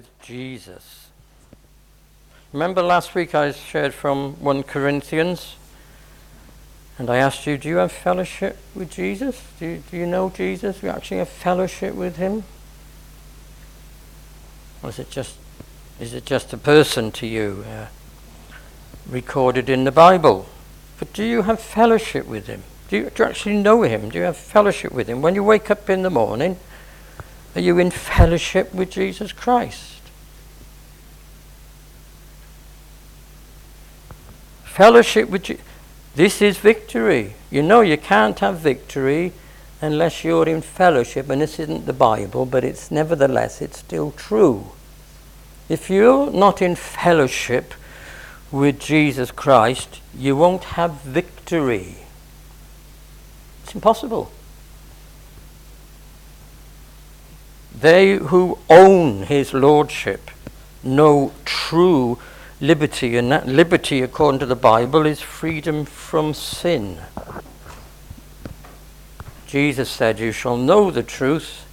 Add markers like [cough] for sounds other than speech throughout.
with Jesus. Remember last week I shared from 1 Corinthians and I asked you, do you have fellowship with Jesus? Do you, do you know Jesus? Do you actually have fellowship with him? Or is it just, is it just a person to you uh, recorded in the Bible? But do you have fellowship with him? Do you, do you actually know him? Do you have fellowship with him? When you wake up in the morning, are you in fellowship with Jesus Christ? Fellowship with Jesus. This is victory. You know you can't have victory unless you're in fellowship, and this isn't the Bible, but it's nevertheless, it's still true. If you're not in fellowship with Jesus Christ, you won't have victory. It's impossible. They who own his lordship know true liberty, and that liberty, according to the Bible, is freedom from sin. Jesus said, You shall know the truth,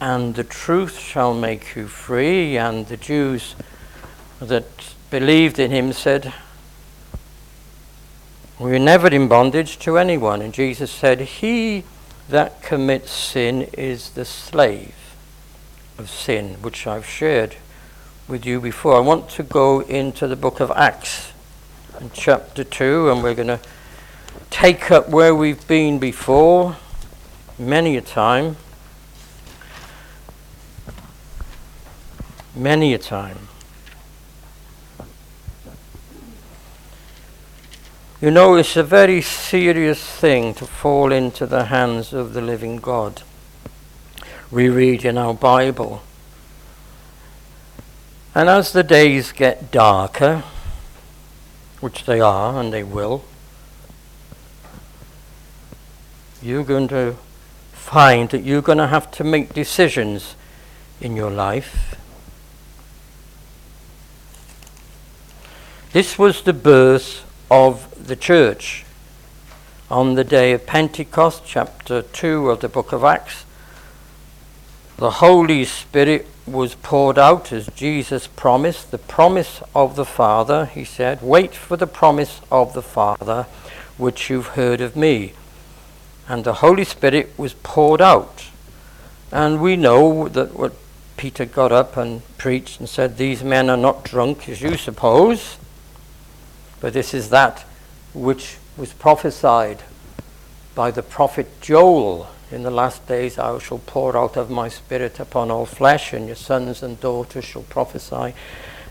and the truth shall make you free. And the Jews that believed in him said, We are never in bondage to anyone. And Jesus said, He that commits sin is the slave of sin, which I've shared with you before. I want to go into the book of Acts in chapter 2, and we're going to take up where we've been before many a time. Many a time. You know, it's a very serious thing to fall into the hands of the living God. We read in our Bible and as the days get darker, which they are and they will, you're going to find that you're going to have to make decisions in your life. This was the birth of the church. On the day of Pentecost, chapter 2 of the book of Acts, the Holy Spirit was poured out as Jesus promised, the promise of the Father. He said, Wait for the promise of the Father, which you've heard of me. And the Holy Spirit was poured out. And we know that what Peter got up and preached and said, These men are not drunk as you suppose, but this is that which was prophesied by the prophet Joel in the last days I shall pour out of my spirit upon all flesh, and your sons and daughters shall prophesy,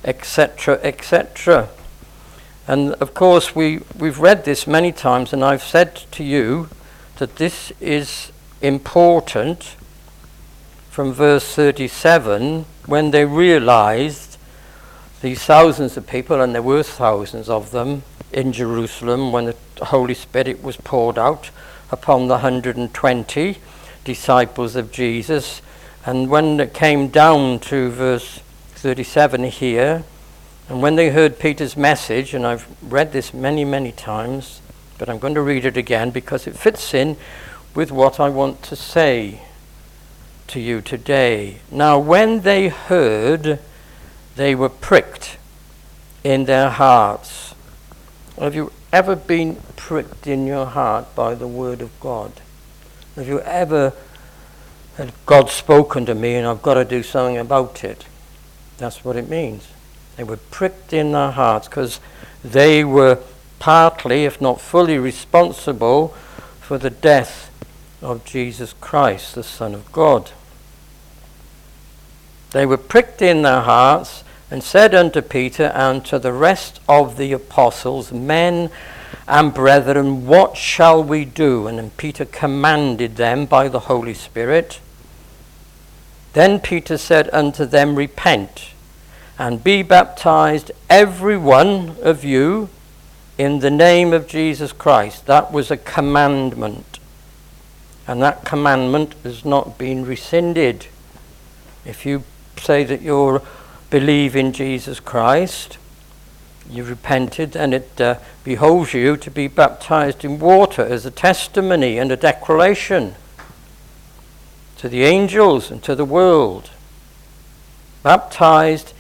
etc., etc. And of course, we, we've read this many times, and I've said to you that this is important from verse 37 when they realized these thousands of people, and there were thousands of them in Jerusalem when the Holy Spirit was poured out upon the 120 disciples of Jesus. And when it came down to verse 37 here, and when they heard Peter's message, and I've read this many, many times, but I'm going to read it again because it fits in with what I want to say to you today. Now, when they heard, they were pricked in their hearts. Have you ever been pricked in your heart by the word of God? Have you ever had God spoken to me and I've got to do something about it? That's what it means. They were pricked in their hearts because they were partly, if not fully, responsible for the death of Jesus Christ, the Son of God. They were pricked in their hearts and said unto Peter and to the rest of the apostles, Men and brethren, what shall we do? And Peter commanded them by the Holy Spirit. Then Peter said unto them, Repent and be baptized, every one of you, in the name of Jesus Christ. That was a commandment. And that commandment has not been rescinded. If you say that you're believe in Jesus Christ, you repented, and it uh, behoves you to be baptized in water as a testimony and a declaration to the angels and to the world. baptized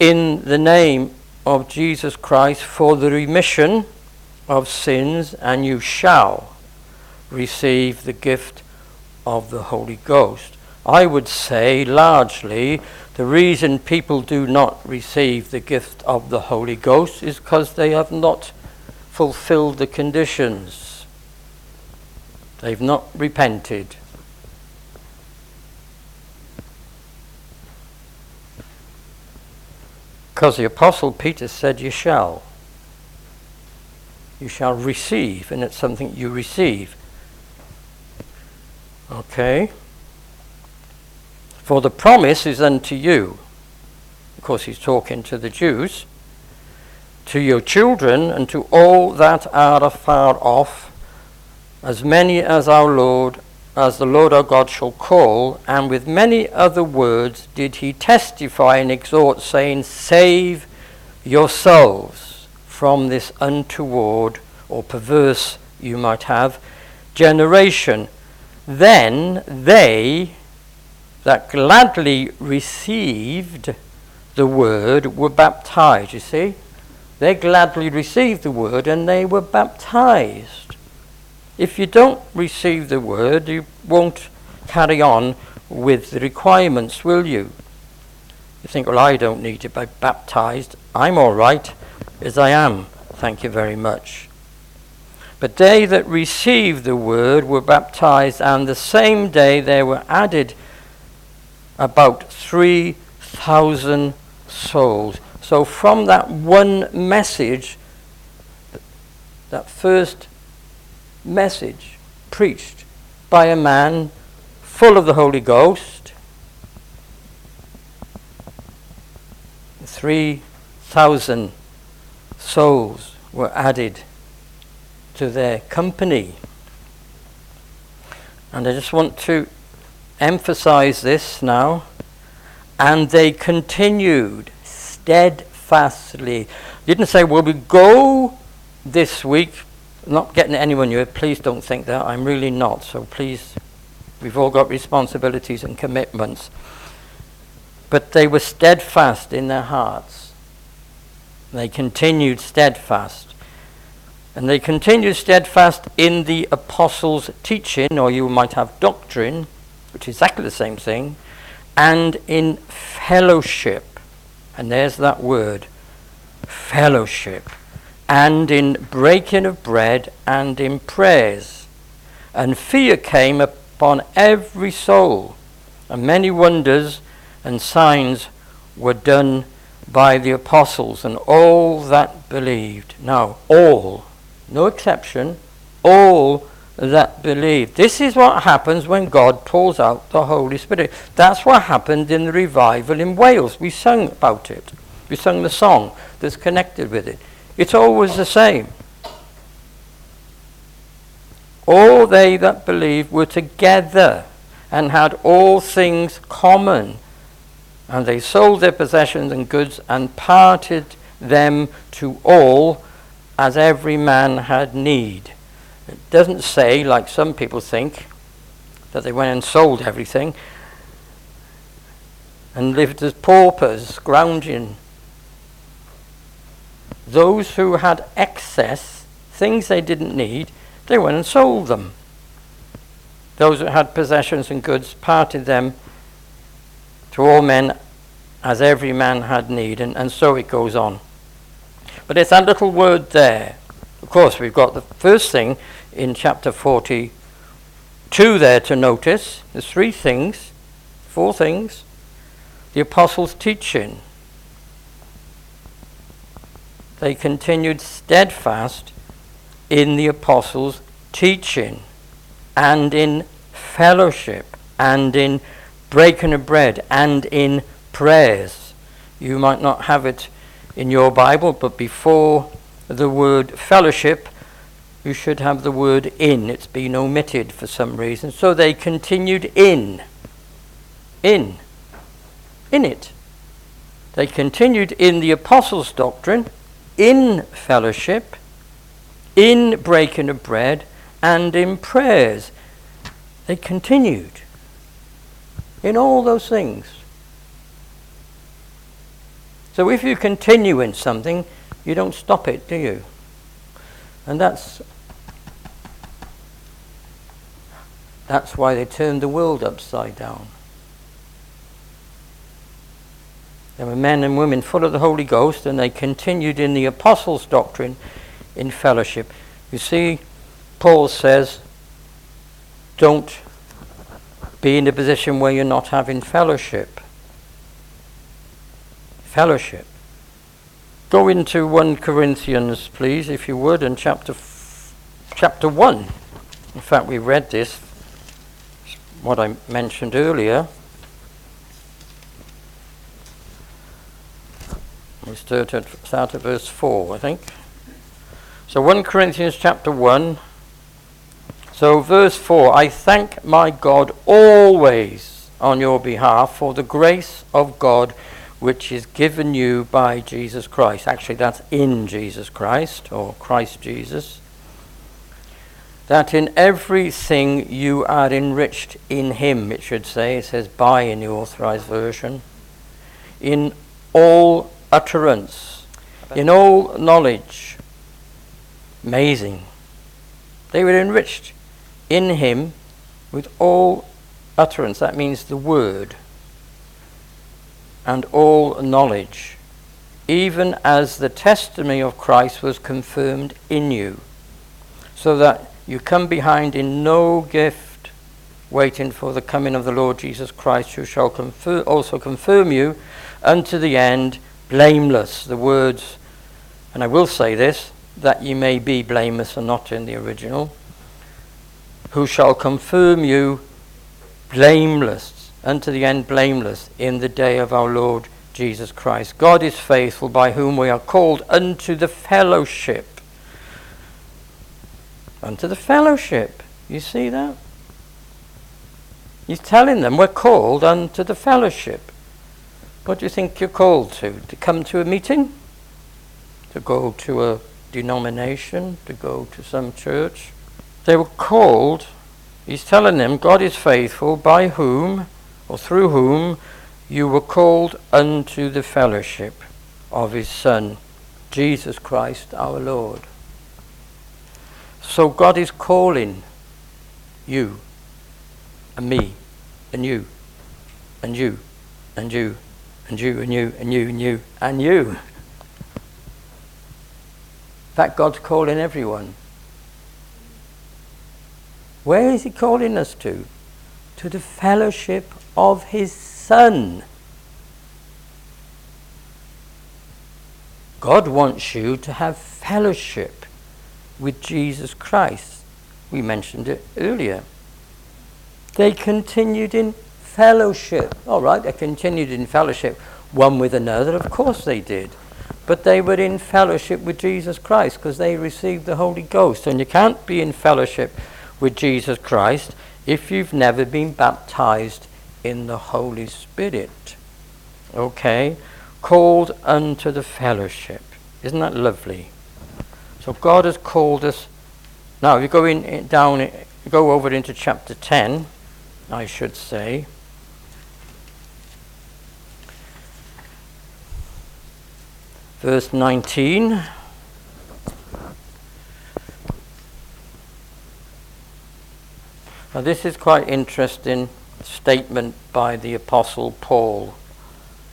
in the name of Jesus Christ for the remission of sins, and you shall receive the gift of the Holy Ghost. I would say largely the reason people do not receive the gift of the Holy Ghost is because they have not fulfilled the conditions. They've not repented. Because the Apostle Peter said, You shall. You shall receive, and it's something you receive. Okay? For the promise is unto you. Of course, he's talking to the Jews. To your children and to all that are afar off, as many as our Lord as the Lord our God shall call, and with many other words did he testify and exhort, saying, Save yourselves from this untoward or perverse, you might have, generation. Then they that gladly received the word were baptized. You see? They gladly received the word and they were baptized. If you don't receive the word, you won't carry on with the requirements, will you? You think, well, I don't need to be baptized. I'm all right as I am. Thank you very much. But they that received the word were baptized, and the same day there were added about 3,000 souls. So, from that one message, that first message preached by a man full of the Holy Ghost. 3,000 souls were added to their company. And I just want to emphasize this now. And they continued steadfastly. Didn't say, well, we go this week not getting anyone new. Please don't think that. I'm really not. So please, we've all got responsibilities and commitments. But they were steadfast in their hearts. They continued steadfast. And they continued steadfast in the apostles' teaching, or you might have doctrine, which is exactly the same thing, and in fellowship. And there's that word fellowship and in breaking of bread and in prayers. And fear came upon every soul, and many wonders and signs were done by the apostles and all that believed. Now, all, no exception, all that believe. This is what happens when God pours out the Holy Spirit. That's what happened in the revival in Wales. We sung about it. We sung the song that's connected with it. It's always the same. All they that believed were together and had all things common. And they sold their possessions and goods and parted them to all as every man had need. It doesn't say, like some people think, that they went and sold everything and lived as paupers, scrounging those who had excess, things they didn't need, they went and sold them. Those who had possessions and goods parted them to all men as every man had need, and, and so it goes on. But it's that little word there. Of course, we've got the first thing in chapter 42 there to notice. There's three things, four things. The apostles' teaching, they continued steadfast in the apostles' teaching and in fellowship and in breaking of bread and in prayers. You might not have it in your Bible, but before the word fellowship, you should have the word in. It's been omitted for some reason. So they continued in. In. In it. They continued in the apostles' doctrine in fellowship, in breaking of bread, and in prayers. They continued in all those things. So if you continue in something, you don't stop it, do you? And that's that's why they turned the world upside down. There were men and women full of the Holy Ghost, and they continued in the apostles' doctrine in fellowship. You see, Paul says, don't be in a position where you're not having fellowship. Fellowship. Go into 1 Corinthians, please, if you would, and chapter, f- chapter 1. In fact, we read this, what I mentioned earlier. We started start at verse 4, I think. So 1 Corinthians chapter 1. So verse 4 I thank my God always on your behalf for the grace of God which is given you by Jesus Christ. Actually, that's in Jesus Christ or Christ Jesus. That in everything you are enriched in Him, it should say. It says by in the authorized version. In all utterance, in all knowledge. Amazing. They were enriched in him with all utterance. That means the word and all knowledge, even as the testimony of Christ was confirmed in you, so that you come behind in no gift, waiting for the coming of the Lord Jesus Christ, who shall confer- also confirm you unto the end blameless. The words, and I will say this, that ye may be blameless and not in the original, who shall confirm you blameless, unto the end blameless, in the day of our Lord Jesus Christ. God is faithful, by whom we are called unto the fellowship. Unto the fellowship. You see that? He's telling them we're called unto the fellowship. What do you think you're called to? To come to a meeting? To go to a denomination? To go to some church? They were called, he's telling them, God is faithful, by whom, or through whom, you were called unto the fellowship of his Son, Jesus Christ our Lord. So God is calling you, and me, and you, and you, and you and you and you and you and you and you. In fact, God's calling everyone. Where is He calling us to? To the fellowship of His Son. God wants you to have fellowship with Jesus Christ. We mentioned it earlier. They continued in fellowship. All right, they continued in fellowship one with another. Of course they did. But they were in fellowship with Jesus Christ because they received the Holy Ghost. And you can't be in fellowship with Jesus Christ if you've never been baptized in the Holy Spirit. Okay? Called unto the fellowship. Isn't that lovely? So God has called us. Now, if you go in, eh, down, eh, go over into chapter 10, I should say. verse 19. Now, this is quite interesting statement by the Apostle Paul.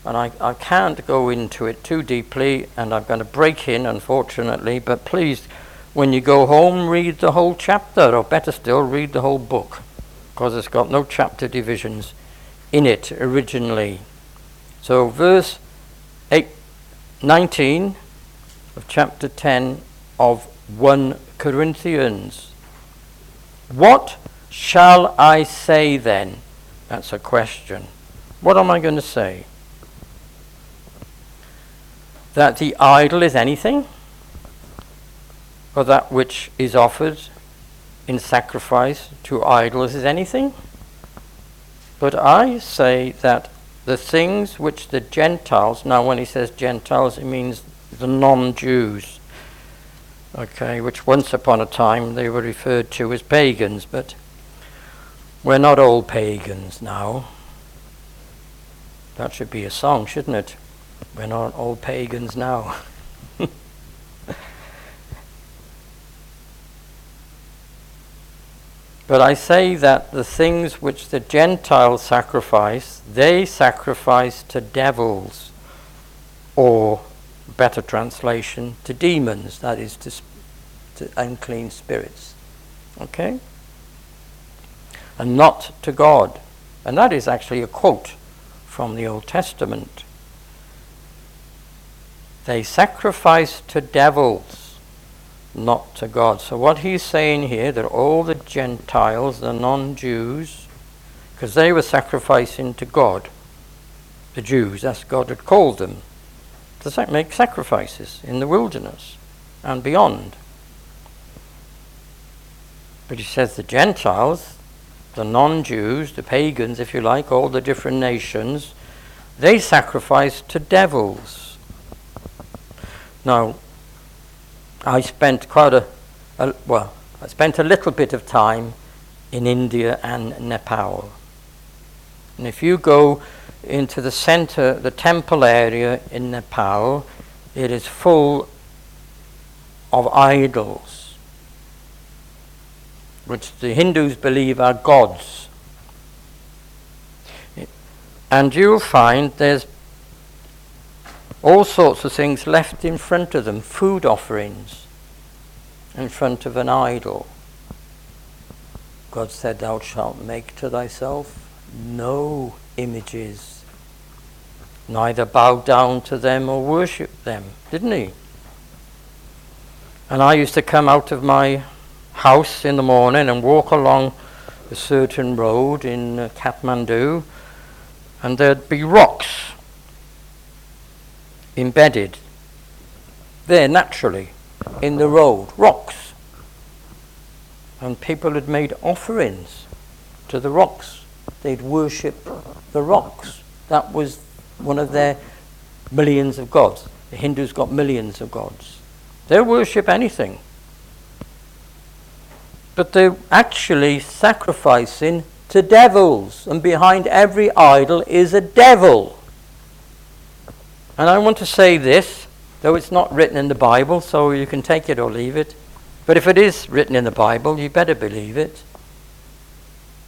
And I, I can't go into it too deeply, and I'm going to break in, unfortunately. But please, when you go home, read the whole chapter, or better still, read the whole book, because it's got no chapter divisions in it originally. So, verse 8, 19 of chapter 10 of 1 Corinthians. What shall I say then? That's a question. What am I going to say? That the idol is anything? Or that which is offered in sacrifice to idols is anything? But I say that the things which the Gentiles, now when he says Gentiles, it means the non Jews, okay, which once upon a time they were referred to as pagans, but we're not all pagans now. That should be a song, shouldn't it? We're not all pagans now. [laughs] But I say that the things which the Gentiles sacrifice, they sacrifice to devils, or, better translation, to demons, that is, to, to unclean spirits. Okay? And not to God. And that is actually a quote from the Old Testament. They sacrifice to devils not to God. So, what he's saying here that all the Gentiles, the non Jews, because they were sacrificing to God, the Jews, as God had called them, to make sacrifices in the wilderness and beyond. But he says the Gentiles, the non Jews, the pagans, if you like, all the different nations, they sacrifice to devils. Now, I spent quite a, a, well, I spent a little bit of time in India and Nepal. And if you go into the center, the temple area in Nepal, it is full of idols, which the Hindus believe are gods. And you'll find there's all sorts of things left in front of them, food offerings in front of an idol. God said, Thou shalt make to thyself no images, neither bow down to them or worship them, didn't he? And I used to come out of my house in the morning and walk along a certain road in Kathmandu, and there'd be rocks embedded there naturally in the road, rocks. And people had made offerings to the rocks. They'd worship the rocks. That was one of their millions of gods. The Hindus got millions of gods. They'll worship anything. But they're actually sacrificing to devils, and behind every idol is a devil. And I want to say this, though it's not written in the Bible, so you can take it or leave it. But if it is written in the Bible, you better believe it.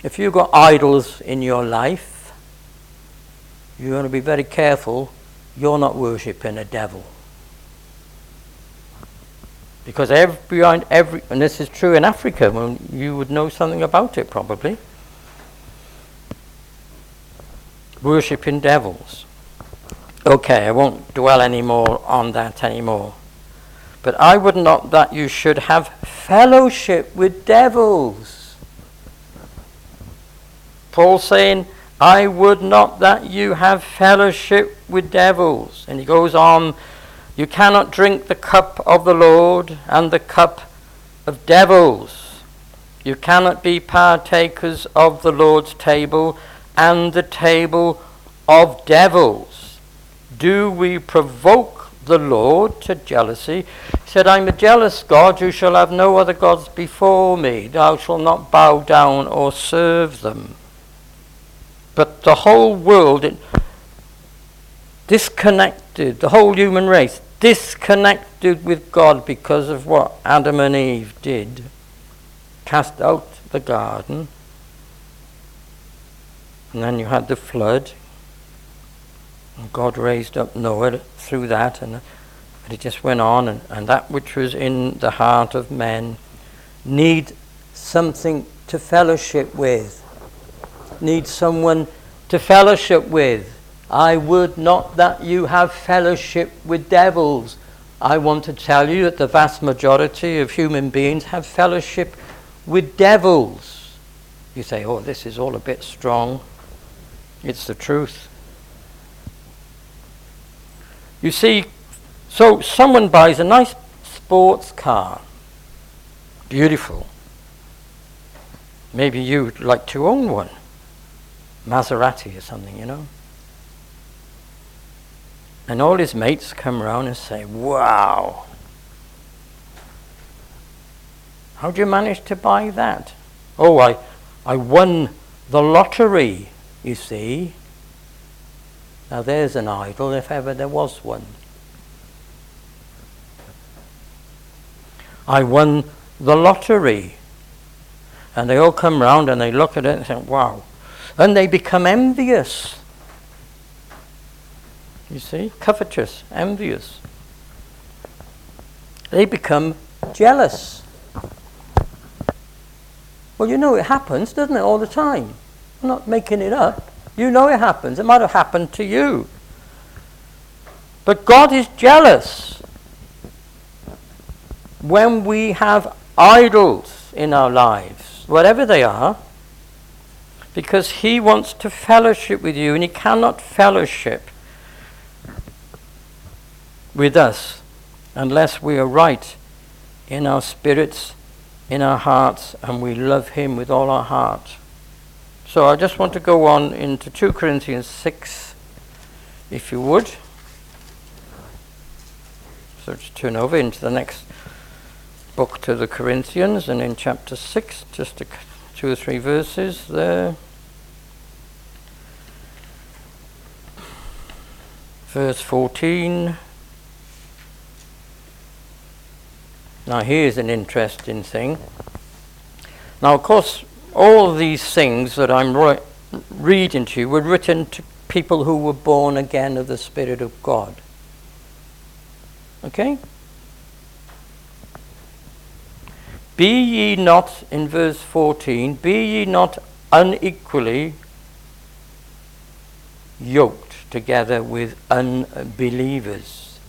If you've got idols in your life, you're going to be very careful you're not worshipping a devil. Because every, behind every, and this is true in Africa, well, you would know something about it probably. Worshipping devils. Okay, I won't dwell any more on that anymore. But I would not that you should have fellowship with devils. Paul saying, I would not that you have fellowship with devils. And he goes on, you cannot drink the cup of the Lord and the cup of devils. You cannot be partakers of the Lord's table and the table of devils. Do we provoke the Lord to jealousy? He said, I'm a jealous God, you shall have no other gods before me. Thou shalt not bow down or serve them. But the whole world, it, disconnected, the whole human race, disconnected with God because of what Adam and Eve did. Cast out the garden. And then you had the flood. God raised up Noah through that, and, and it just went on. And, and that which was in the heart of men need something to fellowship with, need someone to fellowship with. I would not that you have fellowship with devils. I want to tell you that the vast majority of human beings have fellowship with devils. You say, oh, this is all a bit strong. It's the truth. You see, so someone buys a nice sports car, beautiful. Maybe you'd like to own one, Maserati or something, you know. And all his mates come round and say, Wow, how'd you manage to buy that? Oh, I, I won the lottery, you see. Now there's an idol, if ever there was one. I won the lottery. And they all come round and they look at it and say, wow. And they become envious. You see? Covetous, envious. They become jealous. Well, you know it happens, doesn't it, all the time? I'm not making it up. You know it happens. It might have happened to you. But God is jealous when we have idols in our lives, whatever they are, because He wants to fellowship with you, and He cannot fellowship with us unless we are right in our spirits, in our hearts, and we love Him with all our heart. So I just want to go on into 2 Corinthians 6, if you would. So just turn over into the next book to the Corinthians, and in chapter 6, just two or three verses there. Verse 14. Now, here's an interesting thing. Now, of course, all these things that I'm ro- reading to you were written to people who were born again of the Spirit of God. Okay? Be ye not, in verse 14, be ye not unequally yoked together with unbelievers.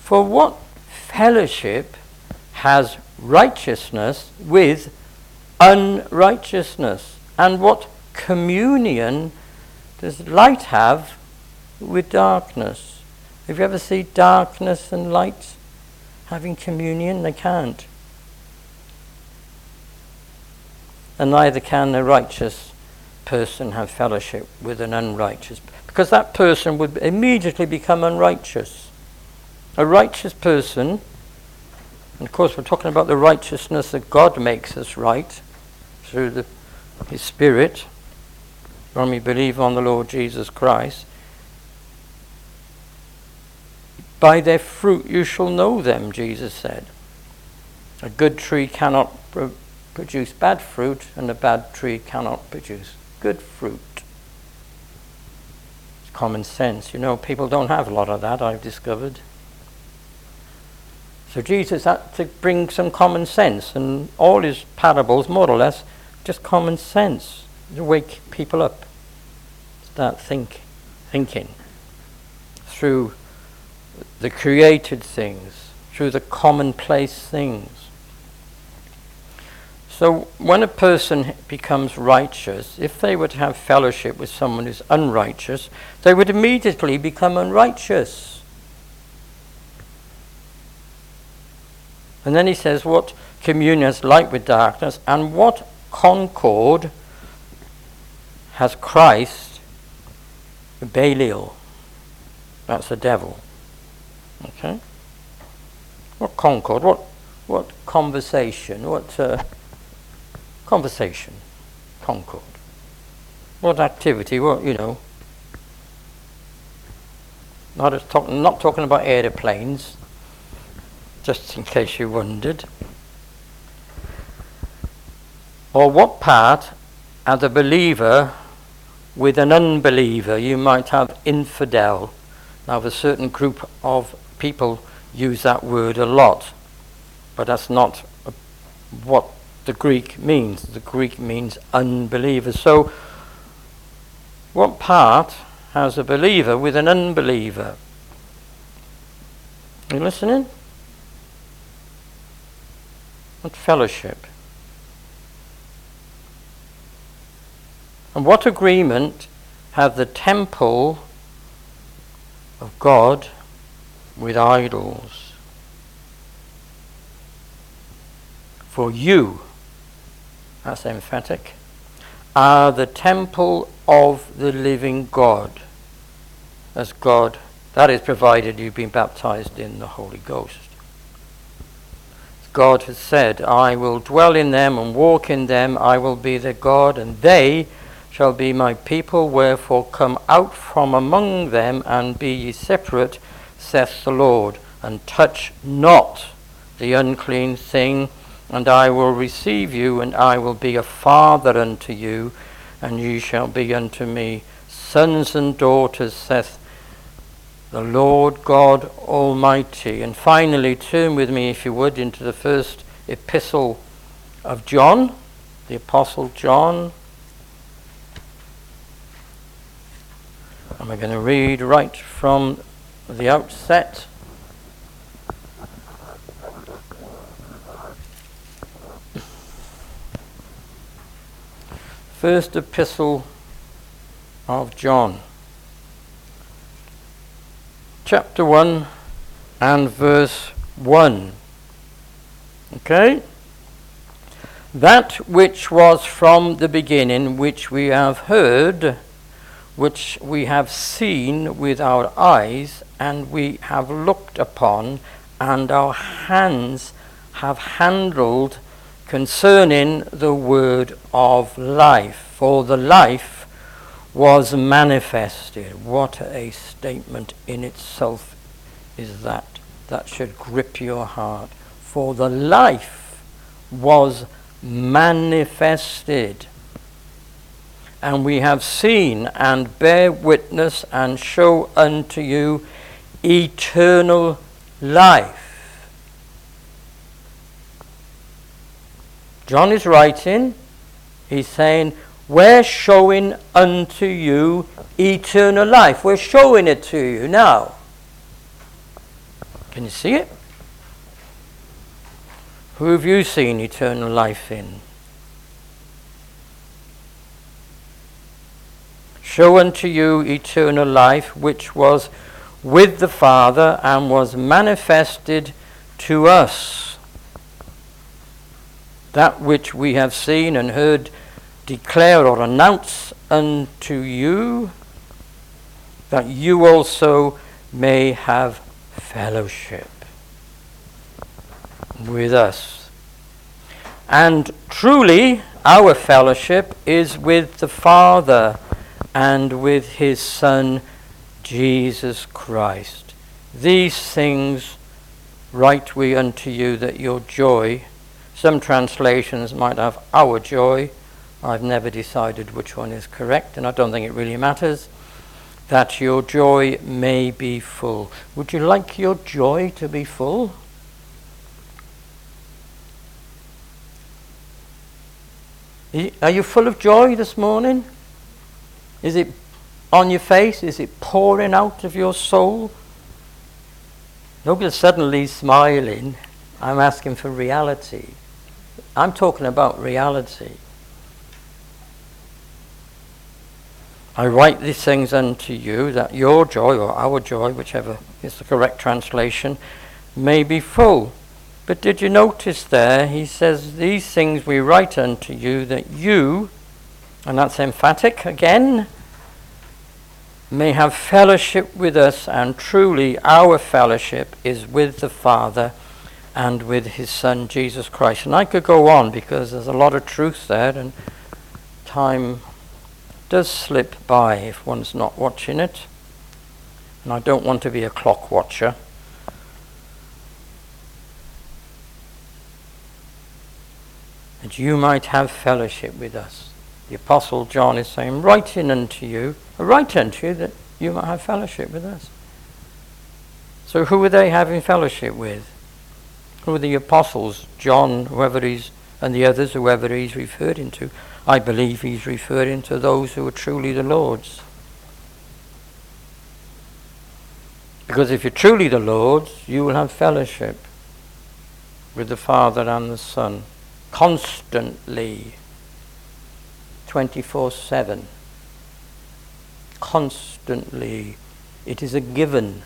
For what fellowship has righteousness with unrighteousness? And what communion does light have with darkness? Have you ever seen darkness and light having communion? They can't. And neither can a righteous person have fellowship with an unrighteous, because that person would immediately become unrighteous. A righteous person and of course, we're talking about the righteousness that God makes us right through the, His Spirit when we believe on the Lord Jesus Christ. By their fruit you shall know them, Jesus said. A good tree cannot pr- produce bad fruit, and a bad tree cannot produce good fruit. It's common sense. You know, people don't have a lot of that, I've discovered. So Jesus had to bring some common sense, and all his parables, more or less, just common sense to wake people up, start think, thinking through the created things, through the commonplace things. So when a person becomes righteous, if they were to have fellowship with someone who's unrighteous, they would immediately become unrighteous. And then he says, What communion is light with darkness, and what concord has Christ Belial? That's the devil. Okay? What concord? What, what conversation? What uh, conversation? Concord. What activity? What, you know? Not, talk, not talking about aeroplanes just in case you wondered. Or what part, as a believer with an unbeliever, you might have infidel. Now, a certain group of people use that word a lot, but that's not what the Greek means. The Greek means unbeliever. So, what part has a believer with an unbeliever? Are you listening? What fellowship? And what agreement have the temple of God with idols? For you, that's emphatic, are the temple of the living God. As God, that is provided you've been baptized in the Holy Ghost. God has said, I will dwell in them and walk in them, I will be their God, and they shall be my people, wherefore come out from among them and be ye separate, saith the Lord, and touch not the unclean thing, and I will receive you, and I will be a father unto you, and ye shall be unto me sons and daughters, saith the Lord God Almighty. And finally, turn with me, if you would, into the first epistle of John, the Apostle John. And we're going to read right from the outset. First epistle of John, chapter 1 and verse 1. Okay? That which was from the beginning, which we have heard, which we have seen with our eyes, and we have looked upon, and our hands have handled concerning the word of life. For the life was manifested. What a statement in itself is that. That should grip your heart. For the life was manifested and we have seen and bear witness and show unto you eternal life. John is writing, he's saying, We're showing unto you eternal life. We're showing it to you now. Can you see it? Who have you seen eternal life in? Show unto you eternal life, which was with the Father and was manifested to us. That which we have seen and heard declare or announce unto you, that you also may have fellowship with us. And truly, our fellowship is with the Father and with his Son, Jesus Christ. These things write we unto you that your joy, some translations might have our joy, I've never decided which one is correct, and I don't think it really matters, that your joy may be full. Would you like your joy to be full? Are you full of joy this morning? Is it on your face? Is it pouring out of your soul? Nobody's suddenly smiling. I'm asking for reality. I'm talking about reality. I write these things unto you that your joy, or our joy, whichever is the correct translation, may be full. But did you notice there? He says, These things we write unto you that you, and that's emphatic again, may have fellowship with us, and truly our fellowship is with the Father and with his Son Jesus Christ. And I could go on because there's a lot of truth there, and time does slip by if one's not watching it. And I don't want to be a clock watcher. That you might have fellowship with us the Apostle John is saying, writing unto you, write unto you that you might have fellowship with us. So who were they having fellowship with? Who were the apostles? John, whoever he's, and the others, whoever he's referring to. I believe he's referring to those who are truly the Lord's. Because if you're truly the Lord's, you will have fellowship with the Father and the Son constantly. 24 7. Constantly. It is a given.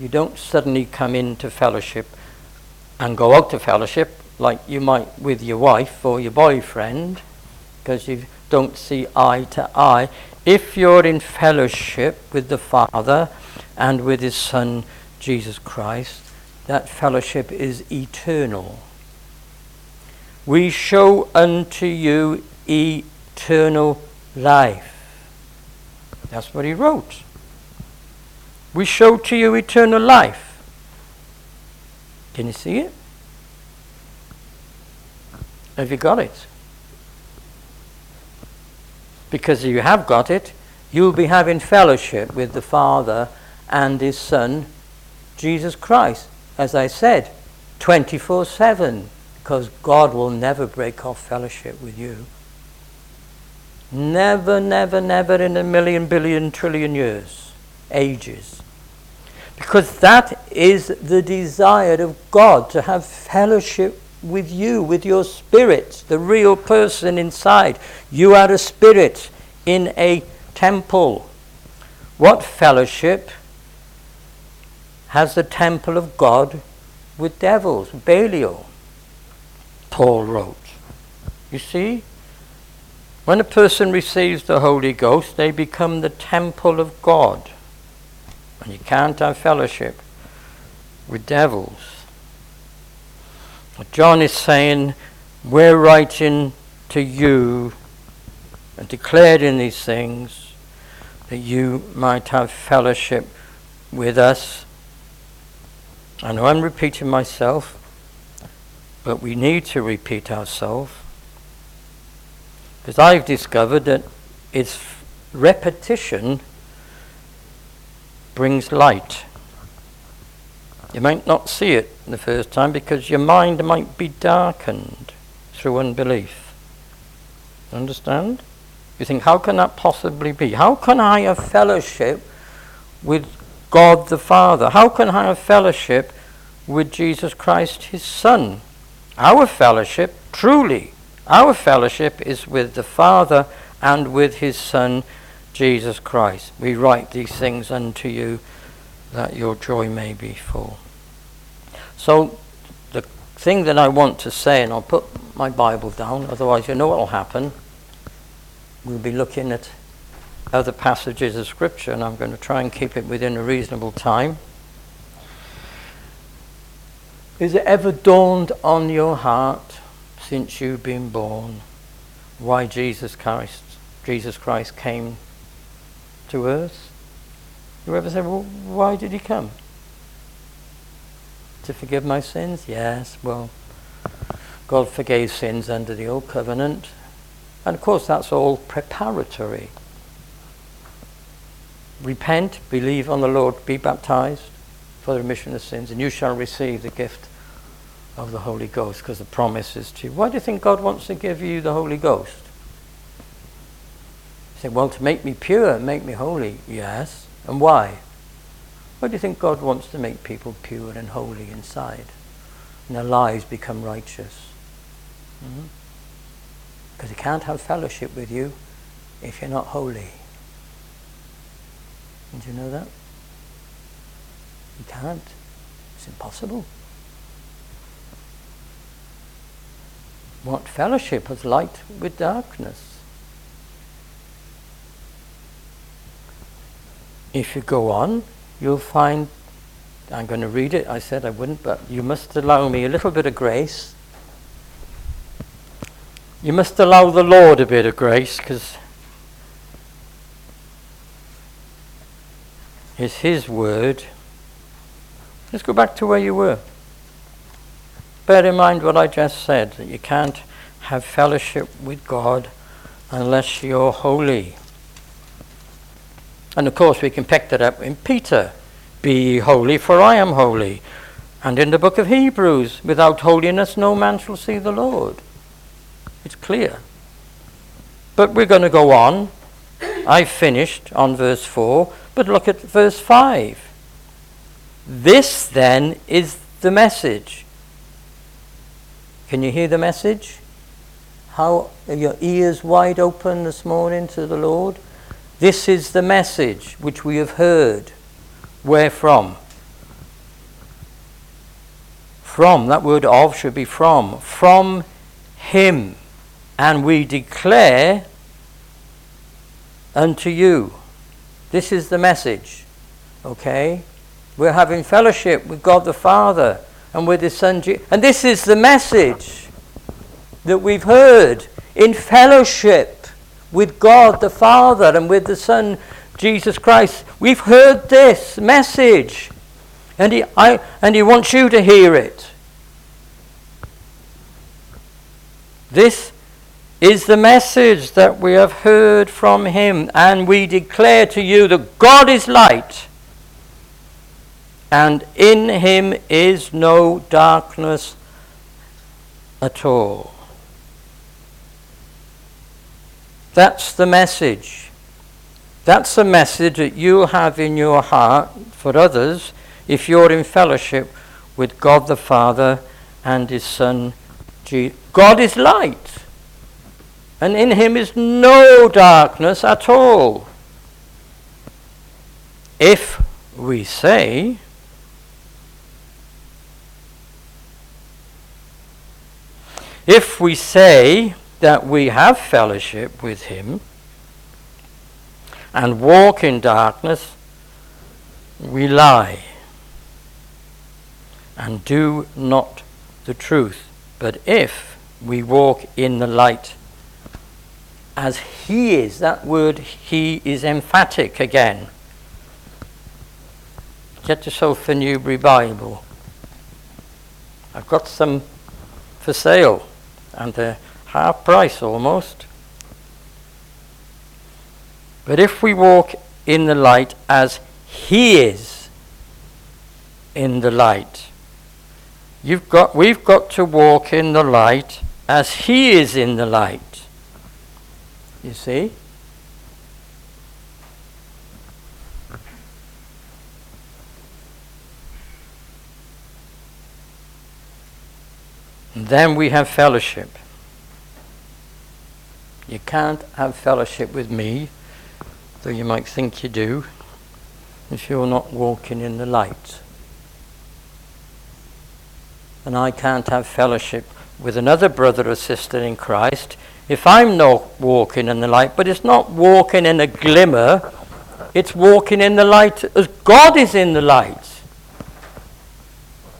You don't suddenly come into fellowship and go out to fellowship like you might with your wife or your boyfriend because you don't see eye to eye. If you're in fellowship with the Father and with His Son Jesus Christ, that fellowship is eternal. We show unto you eternal life. That's what he wrote. We show to you eternal life. Can you see it? Have you got it? Because if you have got it, you'll be having fellowship with the Father and His Son, Jesus Christ. As I said, 24 7, because God will never break off fellowship with you. Never, never, never in a million, billion, trillion years, ages. Because that is the desire of God to have fellowship with you, with your spirit, the real person inside. You are a spirit in a temple. What fellowship has the temple of God with devils? Belial, Paul wrote. You see? When a person receives the Holy Ghost, they become the temple of God. And you can't have fellowship with devils. John is saying, We're writing to you and declaring these things that you might have fellowship with us. I know I'm repeating myself, but we need to repeat ourselves. Because I've discovered that it's repetition brings light. You might not see it the first time because your mind might be darkened through unbelief. Understand? You think, how can that possibly be? How can I have fellowship with God the Father? How can I have fellowship with Jesus Christ, his Son? Our fellowship, truly, our fellowship is with the Father and with his Son, Jesus Christ. We write these things unto you that your joy may be full. So, the thing that I want to say, and I'll put my Bible down, otherwise, you know what will happen. We'll be looking at other passages of Scripture, and I'm going to try and keep it within a reasonable time. Is it ever dawned on your heart since you've been born why Jesus Christ, Jesus Christ came to earth? You ever say, well, why did he come? To forgive my sins? Yes, well, God forgave sins under the old covenant. And of course, that's all preparatory. Repent, believe on the Lord, be baptized for the remission of sins, and you shall receive the gift of the Holy Ghost because the promise is to you. Why do you think God wants to give you the Holy Ghost? You say, well, to make me pure, make me holy. Yes. And why? Why do you think God wants to make people pure and holy inside? And their lives become righteous? Mm-hmm. Because He can't have fellowship with you if you're not holy. Did you know that? You can't. It's impossible. What fellowship has light with darkness? If you go on, you'll find, I'm going to read it, I said I wouldn't, but you must allow me a little bit of grace. You must allow the Lord a bit of grace because it's His word. Let's go back to where you were. Bear in mind what I just said that you can't have fellowship with God unless you're holy. And of course, we can pick that up in Peter Be holy, for I am holy. And in the book of Hebrews, without holiness, no man shall see the Lord. It's clear. But we're going to go on. I finished on verse 4, but look at verse 5. This then is the message can you hear the message? How are your ears wide open this morning to the Lord? This is the message which we have heard. Where from? From, that word of should be from. From Him. And we declare unto you. This is the message. Okay? We're having fellowship with God the Father and with his son Jesus. And this is the message that we've heard in fellowship with God the Father and with the Son Jesus Christ. We've heard this message, and he, I, and he wants you to hear it. This is the message that we have heard from him, and we declare to you that God is light, and in him is no darkness at all. That's the message. That's the message that you have in your heart for others if you're in fellowship with God the Father and His Son Jesus. God is light, and in Him is no darkness at all. If we say, if we say that we have fellowship with Him and walk in darkness, we lie and do not the truth. But if we walk in the light as He is, that word He is emphatic again. Get yourself a Newberry Bible. I've got some for sale and they're half price almost. But if we walk in the light as He is in the light, you've got, we've got to walk in the light as He is in the light. You see? Then we have fellowship. You can't have fellowship with me, though you might think you do, if you're not walking in the light. And I can't have fellowship with another brother or sister in Christ if I'm not walking in the light. But it's not walking in a glimmer, it's walking in the light as God is in the light.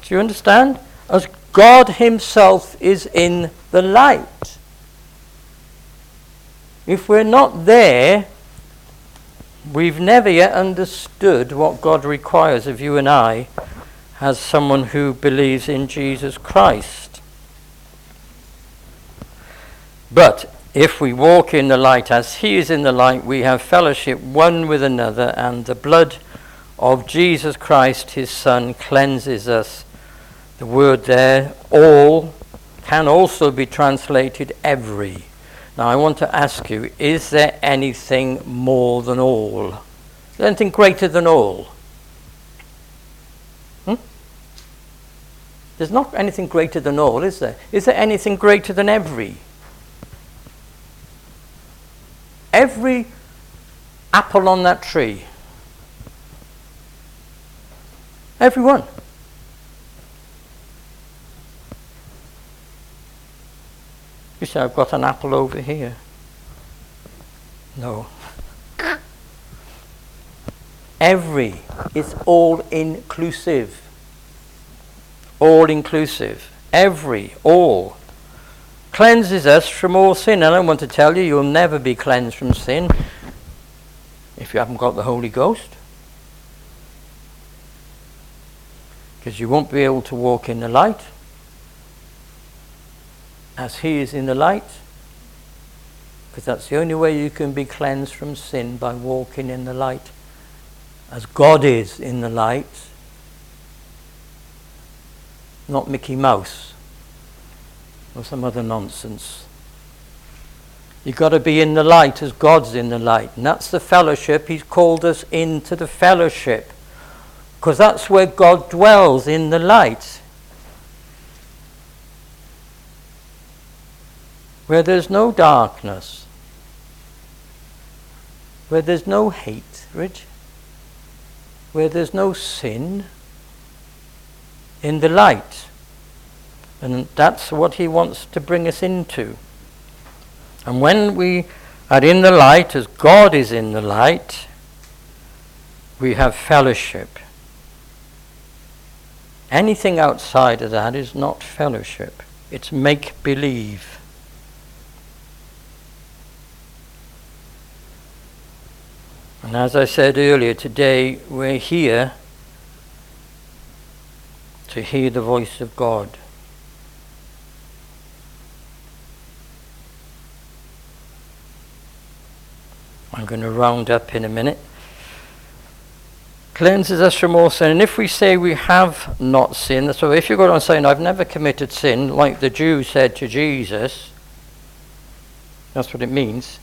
Do you understand? As God Himself is in the light. If we're not there, we've never yet understood what God requires of you and I as someone who believes in Jesus Christ. But if we walk in the light as He is in the light, we have fellowship one with another, and the blood of Jesus Christ, His Son, cleanses us. The word there, all, can also be translated every. Now, I want to ask you is there anything more than all? Is there anything greater than all? Hmm? There's not anything greater than all, is there? Is there anything greater than every? Every apple on that tree. Every You say, I've got an apple over here. No. Every, it's all inclusive. All inclusive. Every, all. Cleanses us from all sin. And I want to tell you, you'll never be cleansed from sin if you haven't got the Holy Ghost. Because you won't be able to walk in the light as He is in the light. Because that's the only way you can be cleansed from sin by walking in the light. As God is in the light, not Mickey Mouse or some other nonsense. You've got to be in the light as God's in the light. And that's the fellowship. He's called us into the fellowship. Because that's where God dwells, in the light. Where there's no darkness, where there's no hatred, where there's no sin, in the light. And that's what he wants to bring us into. And when we are in the light, as God is in the light, we have fellowship. Anything outside of that is not fellowship, it's make believe. And as I said earlier, today we're here to hear the voice of God. I'm going to round up in a minute. Cleanses us from all sin. And if we say we have not sinned, so if you go on saying, I've never committed sin, like the Jew said to Jesus, that's what it means.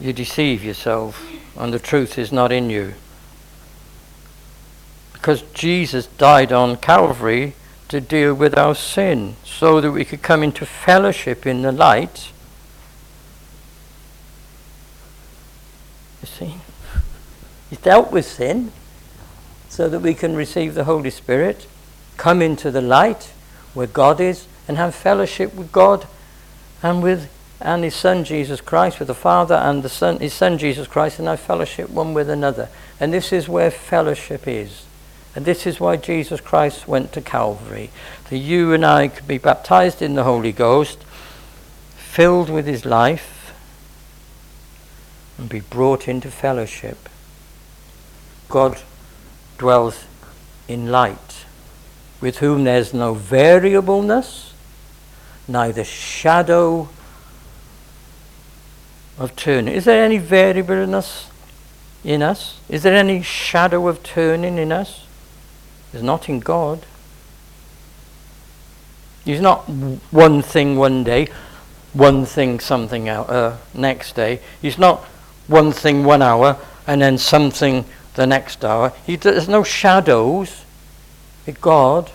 You deceive yourself, and the truth is not in you. Because Jesus died on Calvary to deal with our sin, so that we could come into fellowship in the light You see? He dealt with sin so that we can receive the Holy Spirit, come into the light where God is, and have fellowship with God and with and his son Jesus Christ, with the Father and the Son, his son Jesus Christ, and have fellowship one with another. And this is where fellowship is. And this is why Jesus Christ went to Calvary. That you and I could be baptized in the Holy Ghost, filled with his life, and be brought into fellowship. God dwells in light, with whom there's no variableness, neither shadow of turning. Is there any variableness in us? Is there any shadow of turning in us? There's not in God. He's not one thing one day, one thing something out, uh, next day. He's not one thing one hour and then something the next hour. He, there's no shadows with God.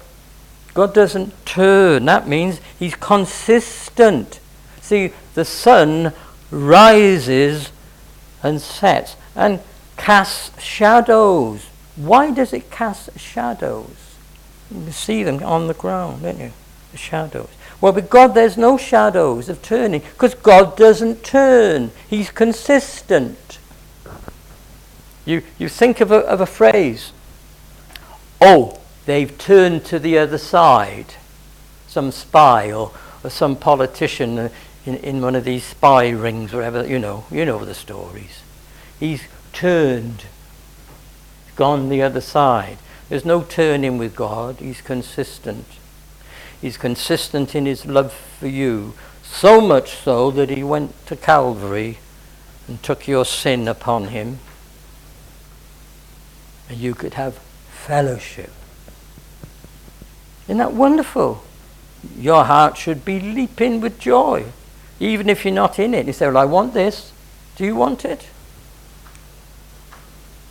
God doesn't turn. That means he's consistent. See, the sun rises and sets and casts shadows. Why does it cast shadows? You see them on the ground, don't you? The shadows. Well, with God, there's no shadows of turning because God doesn't turn. He's consistent. You, you think of a, of a phrase, oh, they've turned to the other side. Some spy or, or some politician uh, in, in one of these spy rings, wherever, you know, you know the stories. He's turned, gone the other side. There's no turning with God. He's consistent. He's consistent in his love for you, so much so that he went to Calvary and took your sin upon him. And you could have fellowship. Isn't that wonderful? Your heart should be leaping with joy, even if you're not in it. You say, Well, I want this. Do you want it?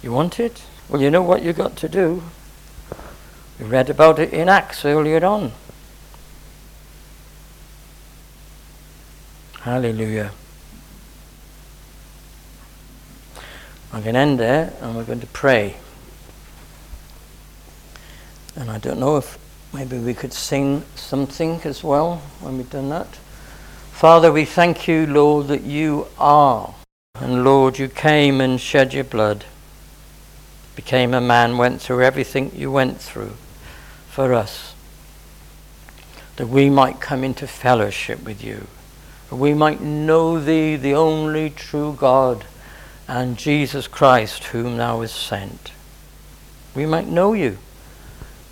You want it? Well, you know what you've got to do. We read about it in Acts earlier on. Hallelujah. I'm going to end there and we're going to pray. And I don't know if maybe we could sing something as well when we've done that. Father, we thank you, Lord, that you are. And Lord, you came and shed your blood, became a man, went through everything you went through for us, that we might come into fellowship with you that we might know thee, the only true God, and Jesus Christ, whom thou hast sent. We might know you.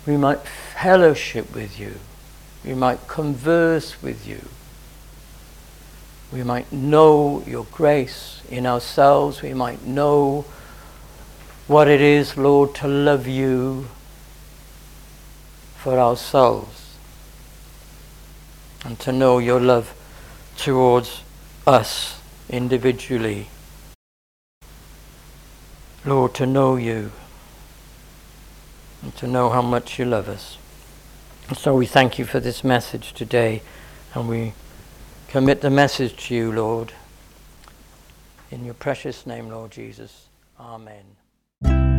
We might fellowship with you. We might converse with you. We might know your grace in ourselves. We might know what it is, Lord, to love you for ourselves and to know your love towards us individually. Lord, to know you and to know how much you love us. And so we thank you for this message today and we commit the message to you, Lord. In your precious name, Lord Jesus. Amen.